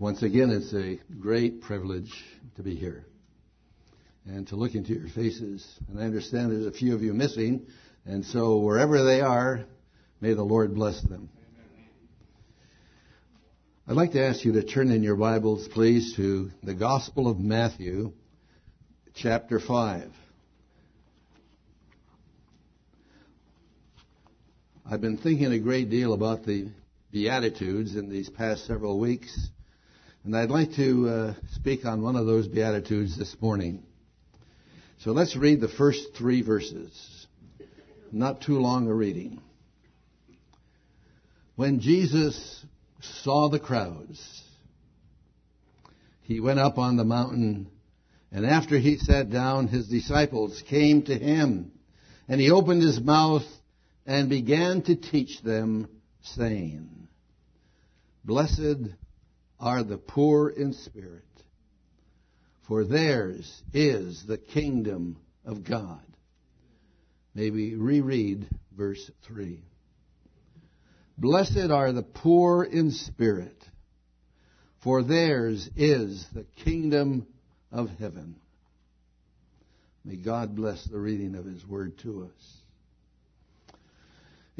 Once again, it's a great privilege to be here and to look into your faces. And I understand there's a few of you missing, and so wherever they are, may the Lord bless them. I'd like to ask you to turn in your Bibles, please, to the Gospel of Matthew, chapter 5. I've been thinking a great deal about the Beatitudes in these past several weeks, and I'd like to uh, speak on one of those Beatitudes this morning. So let's read the first three verses. Not too long a reading. When Jesus saw the crowds, he went up on the mountain, and after he sat down, his disciples came to him, and he opened his mouth and began to teach them, saying, Blessed are the poor in spirit, for theirs is the kingdom of God. May we reread verse 3. Blessed are the poor in spirit, for theirs is the kingdom of heaven. May God bless the reading of His word to us.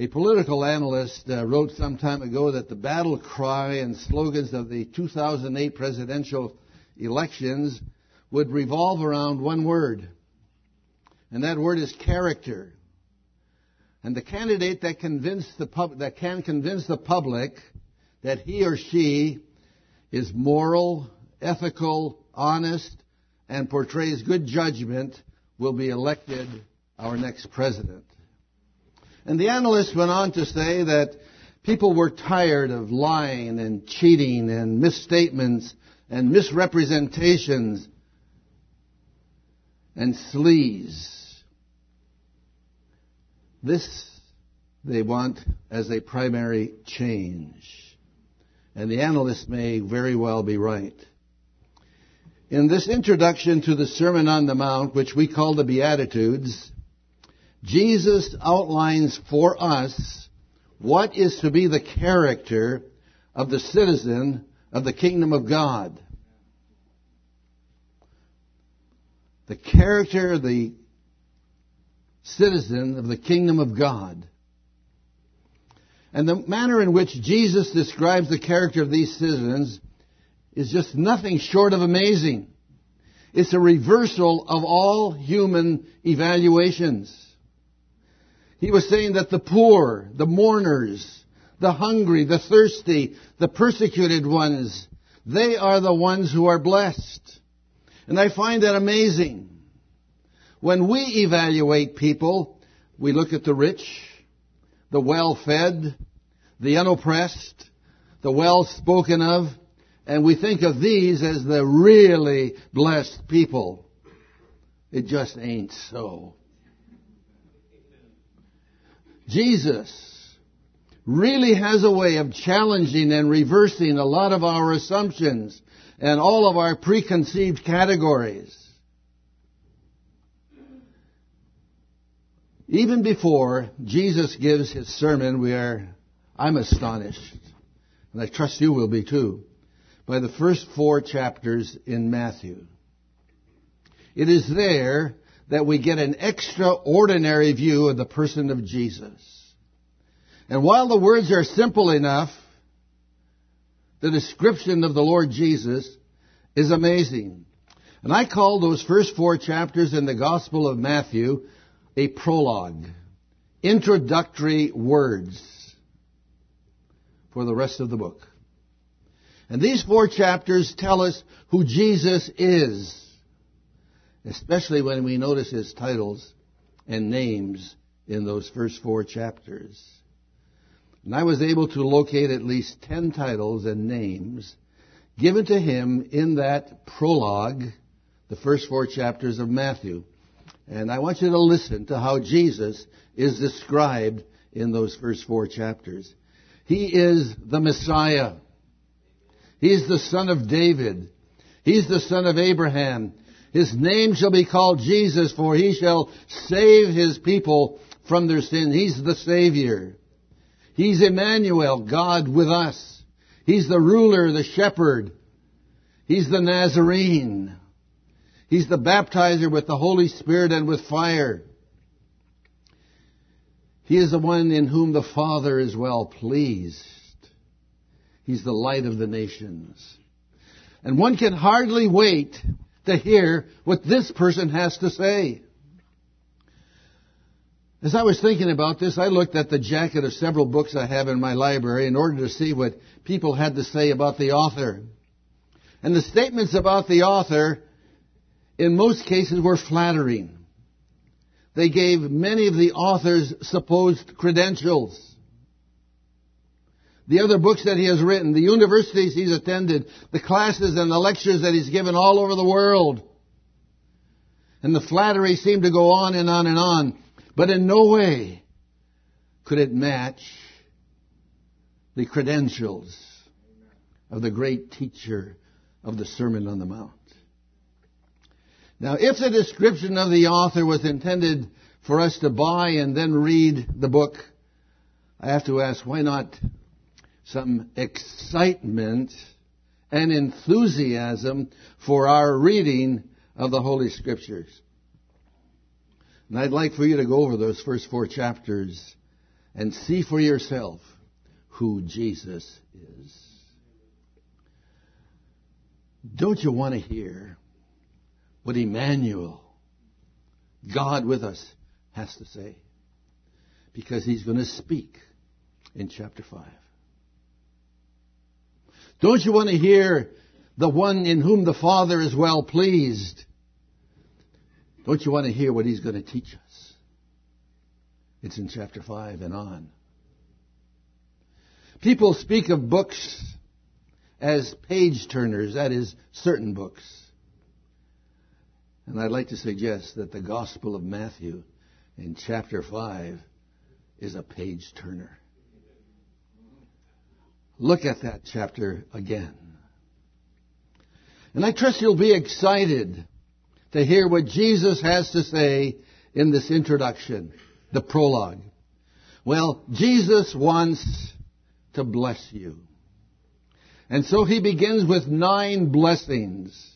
A political analyst uh, wrote some time ago that the battle cry and slogans of the 2008 presidential elections would revolve around one word, and that word is character. And the candidate that the pub- that can convince the public that he or she is moral, ethical, honest, and portrays good judgment will be elected our next president. And the analyst went on to say that people were tired of lying and cheating and misstatements and misrepresentations and sleaze. This they want as a primary change. And the analyst may very well be right. In this introduction to the Sermon on the Mount, which we call the Beatitudes, Jesus outlines for us what is to be the character of the citizen of the kingdom of God. The character, of the citizen of the kingdom of God. And the manner in which Jesus describes the character of these citizens is just nothing short of amazing. It's a reversal of all human evaluations. He was saying that the poor, the mourners, the hungry, the thirsty, the persecuted ones, they are the ones who are blessed. And I find that amazing. When we evaluate people, we look at the rich, the well-fed, the unoppressed, the well spoken of, and we think of these as the really blessed people. It just ain't so. Jesus really has a way of challenging and reversing a lot of our assumptions and all of our preconceived categories. Even before Jesus gives his sermon, we are, I'm astonished, and I trust you will be too, by the first four chapters in Matthew. It is there that we get an extraordinary view of the person of Jesus. And while the words are simple enough, the description of the Lord Jesus is amazing. And I call those first four chapters in the Gospel of Matthew a prologue, introductory words for the rest of the book. And these four chapters tell us who Jesus is, especially when we notice his titles and names in those first four chapters. And I was able to locate at least ten titles and names given to him in that prologue, the first four chapters of Matthew. And I want you to listen to how Jesus is described in those first four chapters. He is the Messiah. He's the son of David. He's the son of Abraham. His name shall be called Jesus, for he shall save his people from their sin. He's the Savior. He's Emmanuel, God with us. He's the ruler, the shepherd, He's the Nazarene. He's the baptizer with the Holy Spirit and with fire. He is the one in whom the Father is well pleased. He's the light of the nations. And one can hardly wait to hear what this person has to say. As I was thinking about this, I looked at the jacket of several books I have in my library in order to see what people had to say about the author. And the statements about the author, in most cases, were flattering. They gave many of the author's supposed credentials. The other books that he has written, the universities he's attended, the classes and the lectures that he's given all over the world. And the flattery seemed to go on and on and on. But in no way could it match the credentials of the great teacher of the Sermon on the Mount. Now, if the description of the author was intended for us to buy and then read the book, I have to ask, why not some excitement and enthusiasm for our reading of the Holy Scriptures? And I'd like for you to go over those first four chapters and see for yourself who Jesus is. Don't you want to hear what Emmanuel, God with us, has to say? Because he's going to speak in chapter 5. Don't you want to hear the one in whom the Father is well pleased? Don't you want to hear what he's going to teach us? It's in chapter 5 and on. People speak of books as page turners, that is, certain books. And I'd like to suggest that the Gospel of Matthew in chapter 5 is a page turner. Look at that chapter again. And I trust you'll be excited to hear what Jesus has to say in this introduction, the prologue. Well, Jesus wants to bless you. And so he begins with nine blessings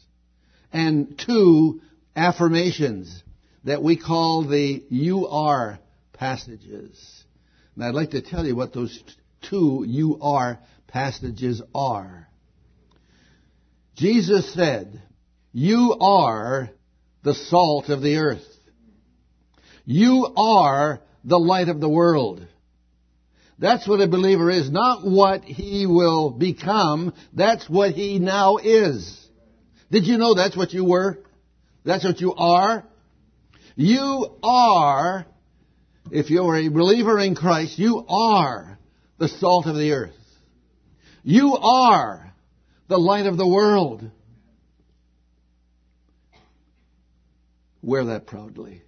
and two affirmations that we call the you are passages. And I'd like to tell you what those two you are passages are. Jesus said, you are the salt of the earth. You are the light of the world. That's what a believer is, not what he will become. That's what he now is. Did you know that's what you were? That's what you are? You are, if you're a believer in Christ, you are the salt of the earth. You are the light of the world. Wear that proudly.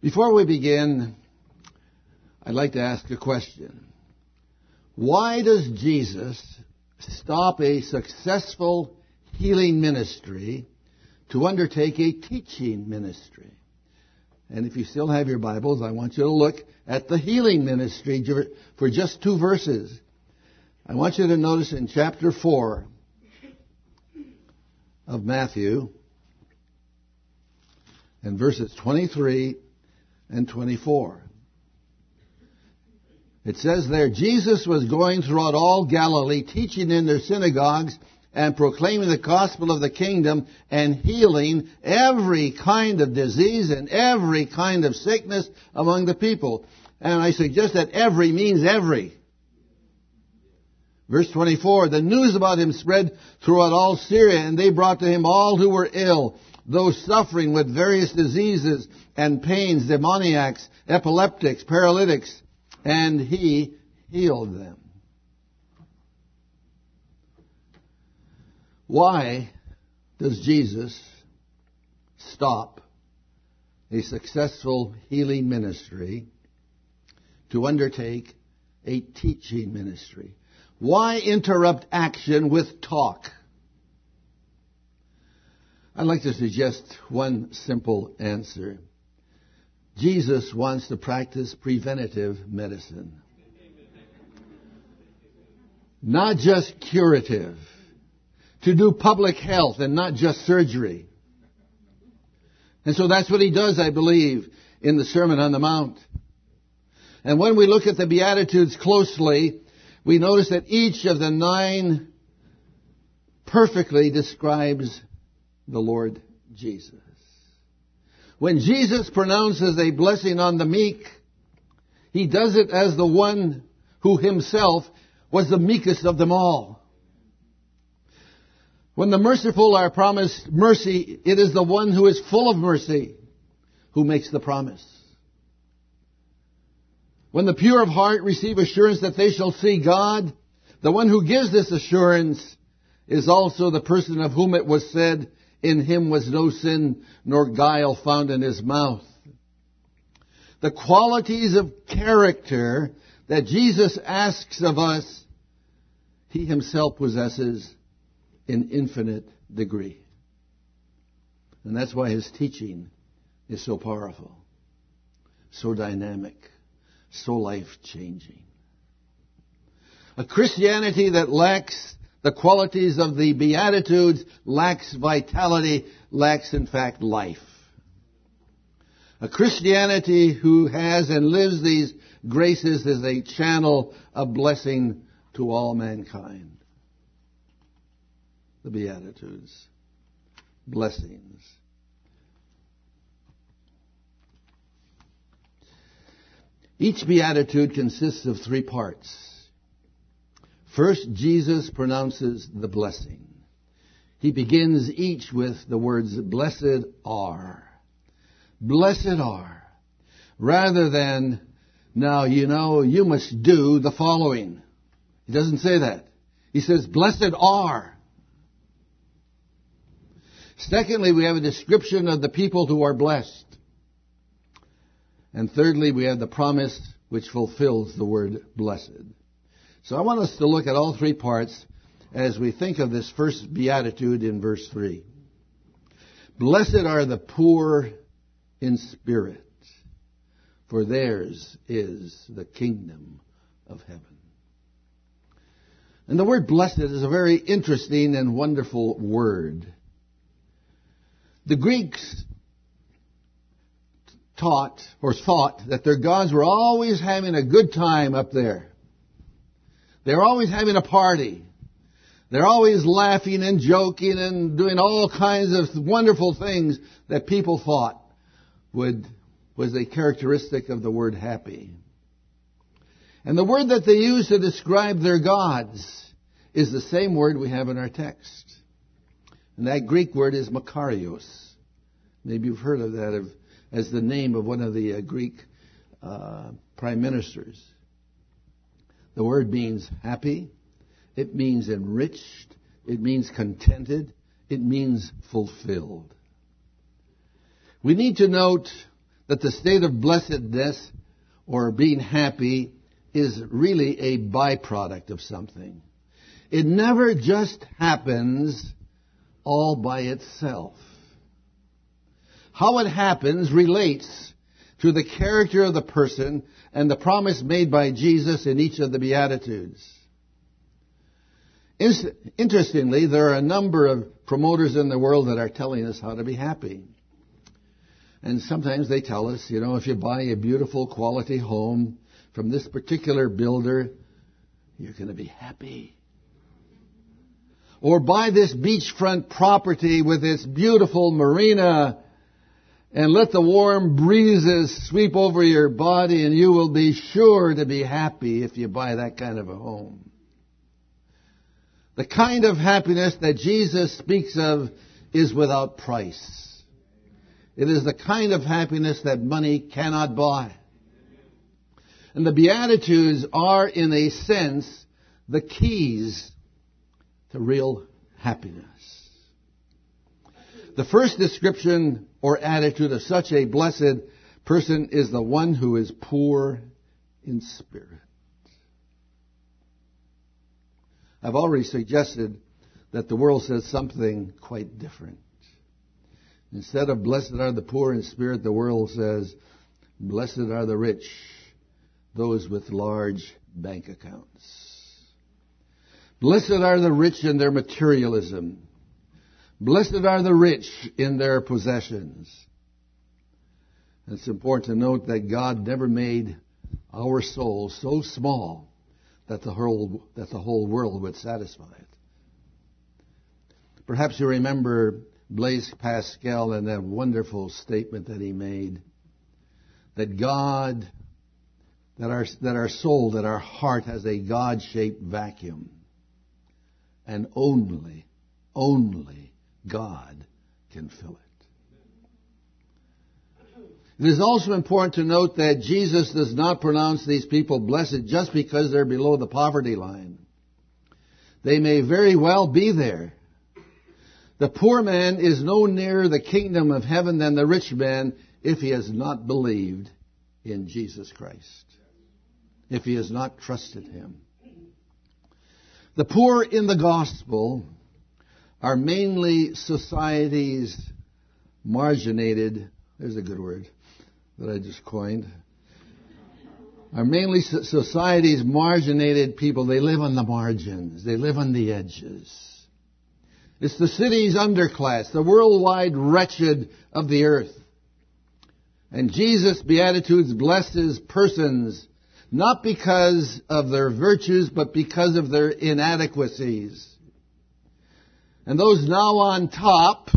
Before we begin, I'd like to ask a question. Why does Jesus stop a successful healing ministry to undertake a teaching ministry? And if you still have your Bibles, I want you to look at the healing ministry for just two verses. I want you to notice in chapter 4, of Matthew and verses 23 and 24. It says there, Jesus was going throughout all Galilee, teaching in their synagogues and proclaiming the gospel of the kingdom and healing every kind of disease and every kind of sickness among the people. And I suggest that every means every. Verse 24, the news about him spread throughout all Syria, and they brought to him all who were ill, those suffering with various diseases and pains, demoniacs, epileptics, paralytics, and he healed them. Why does Jesus stop a successful healing ministry to undertake a teaching ministry? Why interrupt action with talk? I'd like to suggest one simple answer. Jesus wants to practice preventative medicine. not just curative, to do public health and not just surgery. And so that's what he does, I believe, in the Sermon on the Mount. And when we look at the Beatitudes closely, we notice that each of the nine perfectly describes the Lord Jesus. When Jesus pronounces a blessing on the meek, he does it as the one who himself was the meekest of them all. When the merciful are promised mercy, it is the one who is full of mercy who makes the promise. When the pure of heart receive assurance that they shall see God, the one who gives this assurance is also the person of whom it was said, in him was no sin nor guile found in his mouth. The qualities of character that Jesus asks of us, he himself possesses in infinite degree. And that's why his teaching is so powerful, so dynamic, so life changing. A Christianity that lacks the qualities of the Beatitudes lacks vitality, lacks in fact life. A Christianity who has and lives these graces is a channel of blessing to all mankind. The Beatitudes. Blessings. Each Beatitude consists of three parts. First, Jesus pronounces the blessing. He begins each with the words, blessed are. Blessed are. Rather than, now you know, you must do the following. He doesn't say that. He says, blessed are. Secondly, we have a description of the people who are blessed. And thirdly, we have the promise which fulfills the word blessed. So I want us to look at all three parts as we think of this first beatitude in verse 3. Blessed are the poor in spirit, for theirs is the kingdom of heaven. And the word blessed is a very interesting and wonderful word. The Greeks taught or thought that their gods were always having a good time up there. They're always having a party. They're always laughing and joking and doing all kinds of wonderful things that people thought would, was a characteristic of the word happy. And the word that they use to describe their gods is the same word we have in our text. And that Greek word is Makarios. Maybe you've heard of that as the name of one of the uh, Greek uh, prime ministers. The word means happy. It means enriched. It means contented. It means fulfilled. We need to note that the state of blessedness or being happy is really a byproduct of something. It never just happens all by itself. How it happens relates to the character of the person and the promise made by Jesus in each of the Beatitudes. Interestingly, there are a number of promoters in the world that are telling us how to be happy. And sometimes they tell us, you know, if you buy a beautiful quality home from this particular builder, you're going to be happy. Or buy this beachfront property with its beautiful marina and let the warm breezes sweep over your body and you will be sure to be happy if you buy that kind of a home. The kind of happiness that Jesus speaks of is without price. It is the kind of happiness that money cannot buy. And the Beatitudes are, in a sense, the keys to real happiness. The first description or attitude of such a blessed person is the one who is poor in spirit. I've already suggested that the world says something quite different. Instead of blessed are the poor in spirit, the world says, blessed are the rich, those with large bank accounts. Blessed are the rich in their materialism. Blessed are the rich in their possessions. It's important to note that God never made our soul so small that the whole, that the whole world would satisfy it. Perhaps you remember Blaise Pascal and that wonderful statement that he made that God, that our, that our soul, that our heart has a God-shaped vacuum. And only, only God can fill it. It is also important to note that Jesus does not pronounce these people blessed just because they're below the poverty line. They may very well be there. The poor man is no nearer the kingdom of heaven than the rich man if he has not believed in Jesus Christ. If he has not trusted him. The poor in the gospel are mainly society's marginated, there's a good word that I just coined, are mainly society's marginated people. They live on the margins. They live on the edges. It's the city's underclass, the worldwide wretched of the earth. And Jesus' Beatitudes blesses persons not because of their virtues, but because of their inadequacies. And those now on top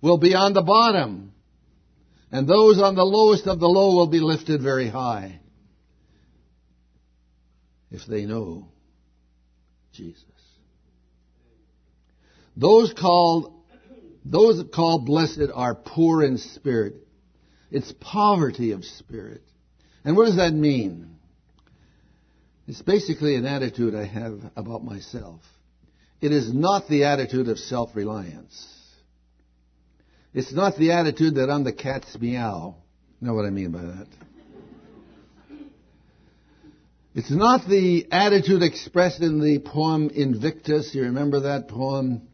will be on the bottom. And those on the lowest of the low will be lifted very high. If they know Jesus. Those called, those called blessed are poor in spirit. It's poverty of spirit. And what does that mean? It's basically an attitude I have about myself. It is not the attitude of self-reliance. It's not the attitude that I'm the cat's meow. You know what I mean by that? It's not the attitude expressed in the poem Invictus. You remember that poem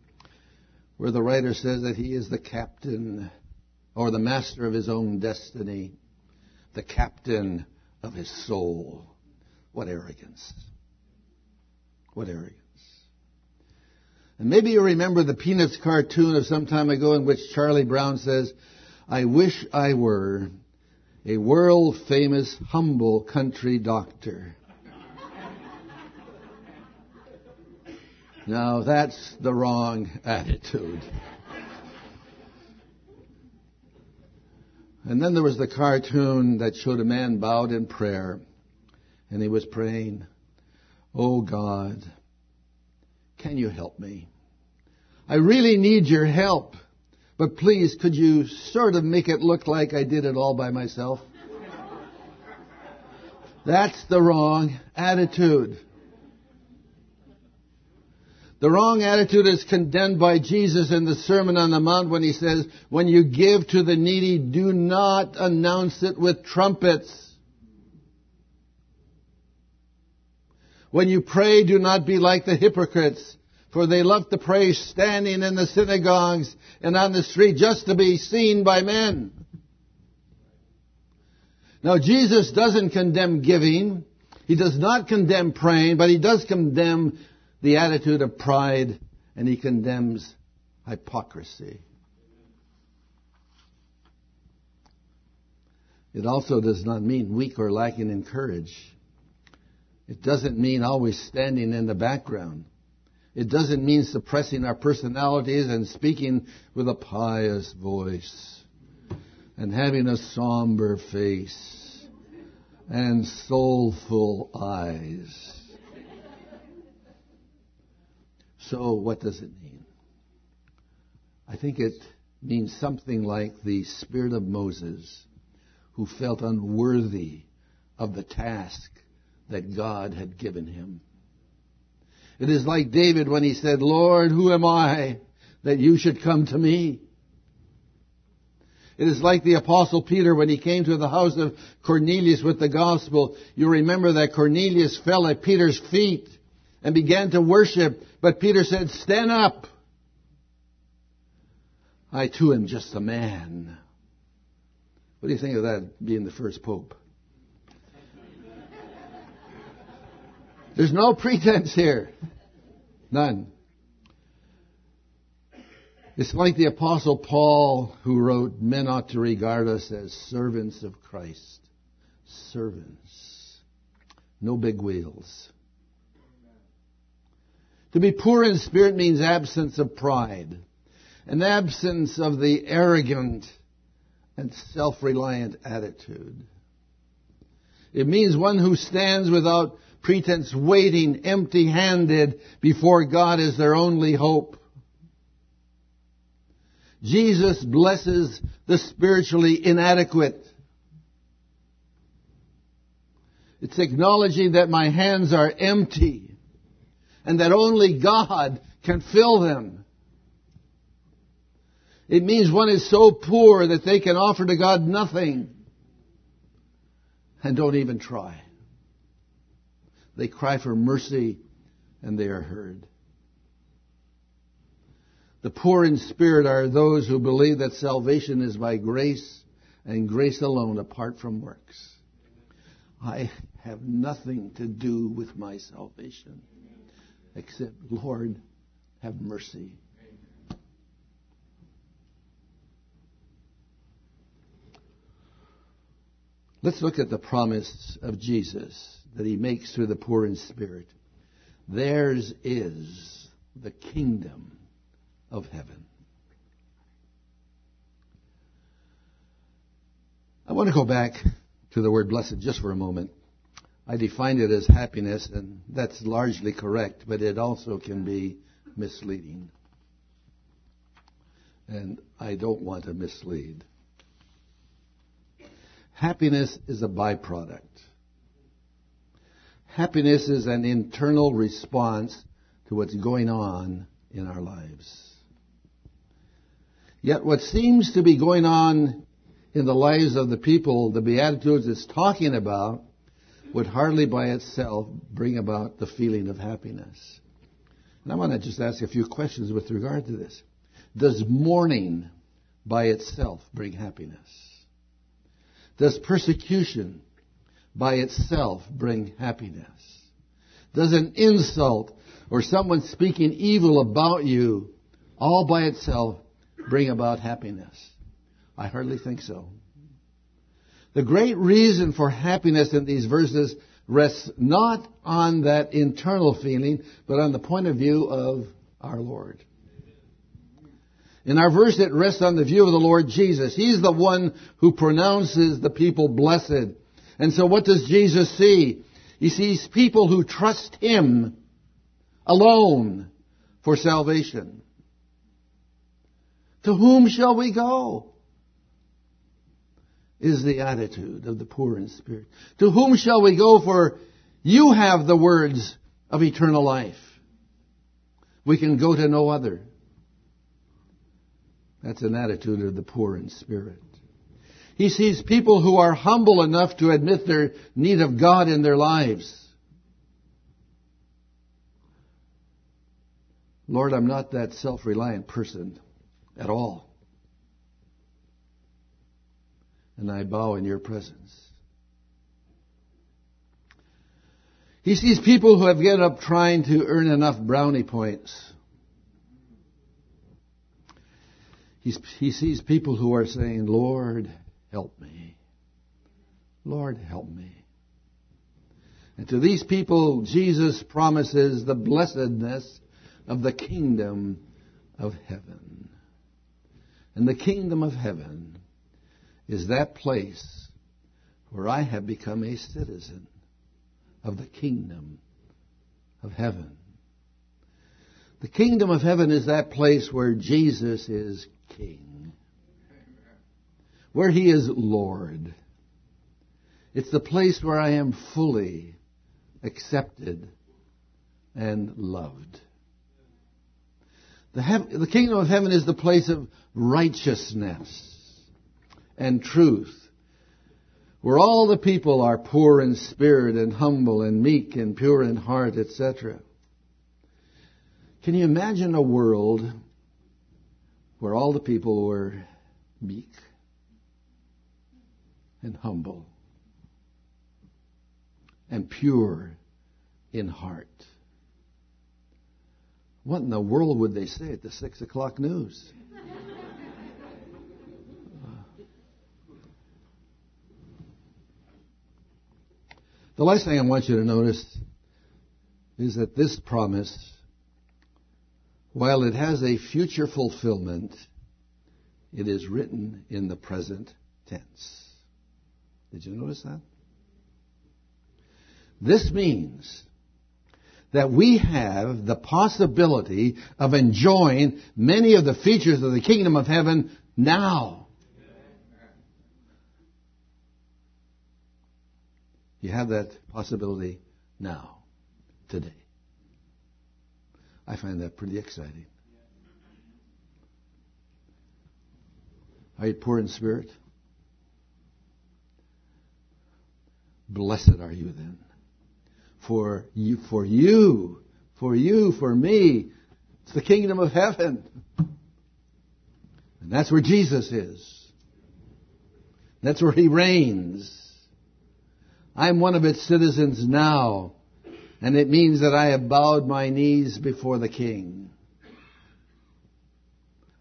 where the writer says that he is the captain or the master of his own destiny, the captain of his soul. What arrogance. What arrogance. And maybe you remember the Peanuts cartoon of some time ago in which Charlie Brown says, I wish I were a world famous humble country doctor. now that's the wrong attitude. And then there was the cartoon that showed a man bowed in prayer and he was praying, Oh God, can you help me? I really need your help, but please could you sort of make it look like I did it all by myself? That's the wrong attitude. The wrong attitude is condemned by Jesus in the Sermon on the Mount when he says, when you give to the needy, do not announce it with trumpets. When you pray, do not be like the hypocrites, for they love to pray standing in the synagogues and on the street just to be seen by men. Now Jesus doesn't condemn giving. He does not condemn praying, but he does condemn the attitude of pride and he condemns hypocrisy. It also does not mean weak or lacking in courage. It doesn't mean always standing in the background. It doesn't mean suppressing our personalities and speaking with a pious voice and having a somber face and soulful eyes. So what does it mean? I think it means something like the spirit of Moses who felt unworthy of the task that God had given him. It is like David when he said, Lord, who am I that you should come to me? It is like the apostle Peter when he came to the house of Cornelius with the gospel. You remember that Cornelius fell at Peter's feet and began to worship, but Peter said, stand up. I too am just a man. What do you think of that being the first pope? There's no pretense here. None. It's like the apostle Paul who wrote, men ought to regard us as servants of Christ. Servants. No big wheels. To be poor in spirit means absence of pride, an absence of the arrogant and self-reliant attitude. It means one who stands without pretense, waiting empty-handed before God as their only hope. Jesus blesses the spiritually inadequate. It's acknowledging that my hands are empty and that only God can fill them. It means one is so poor that they can offer to God nothing and don't even try. They cry for mercy and they are heard. The poor in spirit are those who believe that salvation is by grace and grace alone apart from works. I have nothing to do with my salvation except, Lord, have mercy. Let's look at the promise of Jesus that he makes to the poor in spirit. Theirs is the kingdom of heaven. I want to go back to the word blessed just for a moment. I defined it as happiness, and that's largely correct, but it also can be misleading. And I don't want to mislead. Happiness is a byproduct. Happiness is an internal response to what's going on in our lives. Yet what seems to be going on in the lives of the people the Beatitudes is talking about would hardly by itself bring about the feeling of happiness. And I want to just ask a few questions with regard to this. Does mourning by itself bring happiness? Does persecution by itself bring happiness? Does an insult or someone speaking evil about you all by itself bring about happiness? I hardly think so. The great reason for happiness in these verses rests not on that internal feeling, but on the point of view of our Lord. In our verse, it rests on the view of the Lord Jesus. He's the one who pronounces the people blessed. And so what does Jesus see? He sees people who trust Him alone for salvation. To whom shall we go? Is the attitude of the poor in spirit. To whom shall we go for you have the words of eternal life? We can go to no other. That's an attitude of the poor in spirit. He sees people who are humble enough to admit their need of God in their lives. Lord, I'm not that self-reliant person at all. And I bow in your presence. He sees people who have given up trying to earn enough brownie points. He sees people who are saying, Lord, help me. Lord, help me. And to these people, Jesus promises the blessedness of the kingdom of heaven. And the kingdom of heaven is that place where I have become a citizen of the kingdom of heaven. The kingdom of heaven is that place where Jesus is king, where he is Lord. It's the place where I am fully accepted and loved. The, hev- the kingdom of heaven is the place of righteousness and truth, where all the people are poor in spirit and humble and meek and pure in heart, etc. Can you imagine a world where all the people were meek and humble and pure in heart. What in the world would they say at the six o'clock news? The last thing I want you to notice is that this promise, while it has a future fulfillment, it is written in the present tense. Did you notice that? This means that we have the possibility of enjoying many of the features of the kingdom of heaven now. You have that possibility now, today. I find that pretty exciting. Are you poor in spirit? Blessed are you then. For you, for you, for you, for me, it's the kingdom of heaven. And that's where Jesus is. That's where he reigns. I'm one of its citizens now, and it means that I have bowed my knees before the King.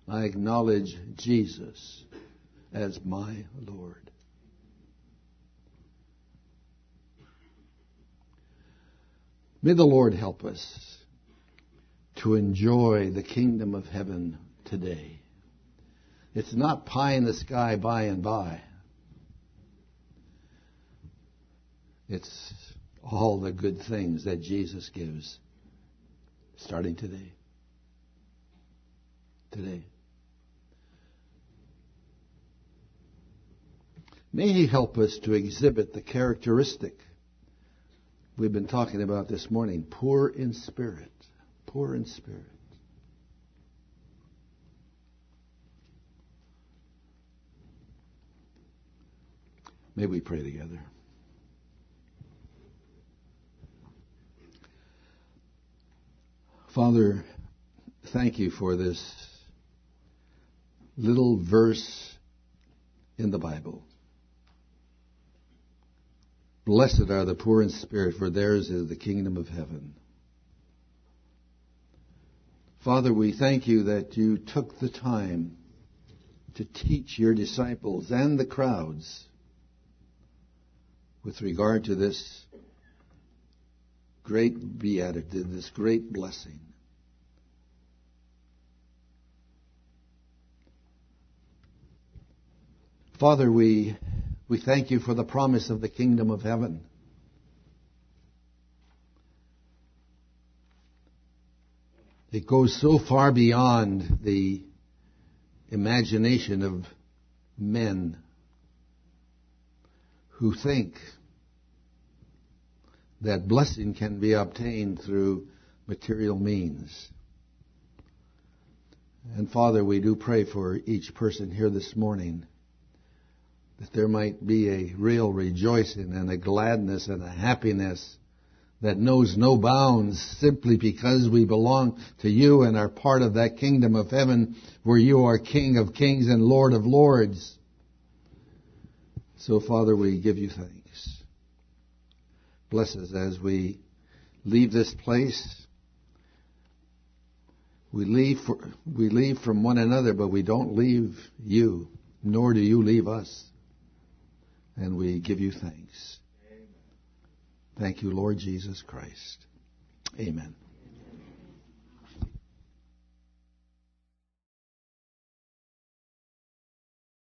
I acknowledge Jesus as my Lord. May the Lord help us to enjoy the kingdom of heaven today. It's not pie in the sky by and by. It's all the good things that Jesus gives starting today. Today. May He help us to exhibit the characteristic we've been talking about this morning poor in spirit. Poor in spirit. May we pray together. Father, thank you for this little verse in the Bible. Blessed are the poor in spirit, for theirs is the kingdom of heaven. Father, we thank you that you took the time to teach your disciples and the crowds with regard to this great beatitude, this great blessing. Father, we, we thank you for the promise of the kingdom of heaven. It goes so far beyond the imagination of men who think that blessing can be obtained through material means. And Father, we do pray for each person here this morning that there might be a real rejoicing and a gladness and a happiness that knows no bounds simply because we belong to you and are part of that kingdom of heaven where you are King of kings and Lord of lords. So Father, we give you thanks. Bless us as we leave this place. We leave, for, we leave from one another, but we don't leave you, nor do you leave us. And we give you thanks. Amen. Thank you, Lord Jesus Christ. Amen.